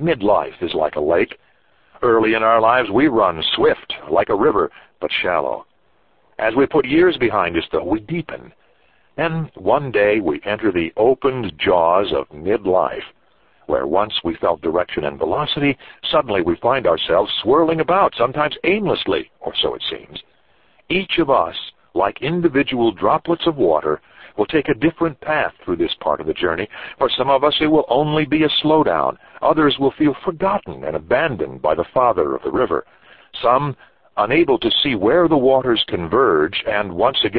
Midlife is like a lake. Early in our lives we run swift, like a river, but shallow. As we put years behind us, though, we deepen. And one day we enter the opened jaws of midlife, where once we felt direction and velocity, suddenly we find ourselves swirling about, sometimes aimlessly, or so it seems. Each of us, like individual droplets of water, will take a different path through this part of the journey. For some of us it will only be a slowdown. Others will feel forgotten and abandoned by the father of the river. Some unable to see where the waters converge and once again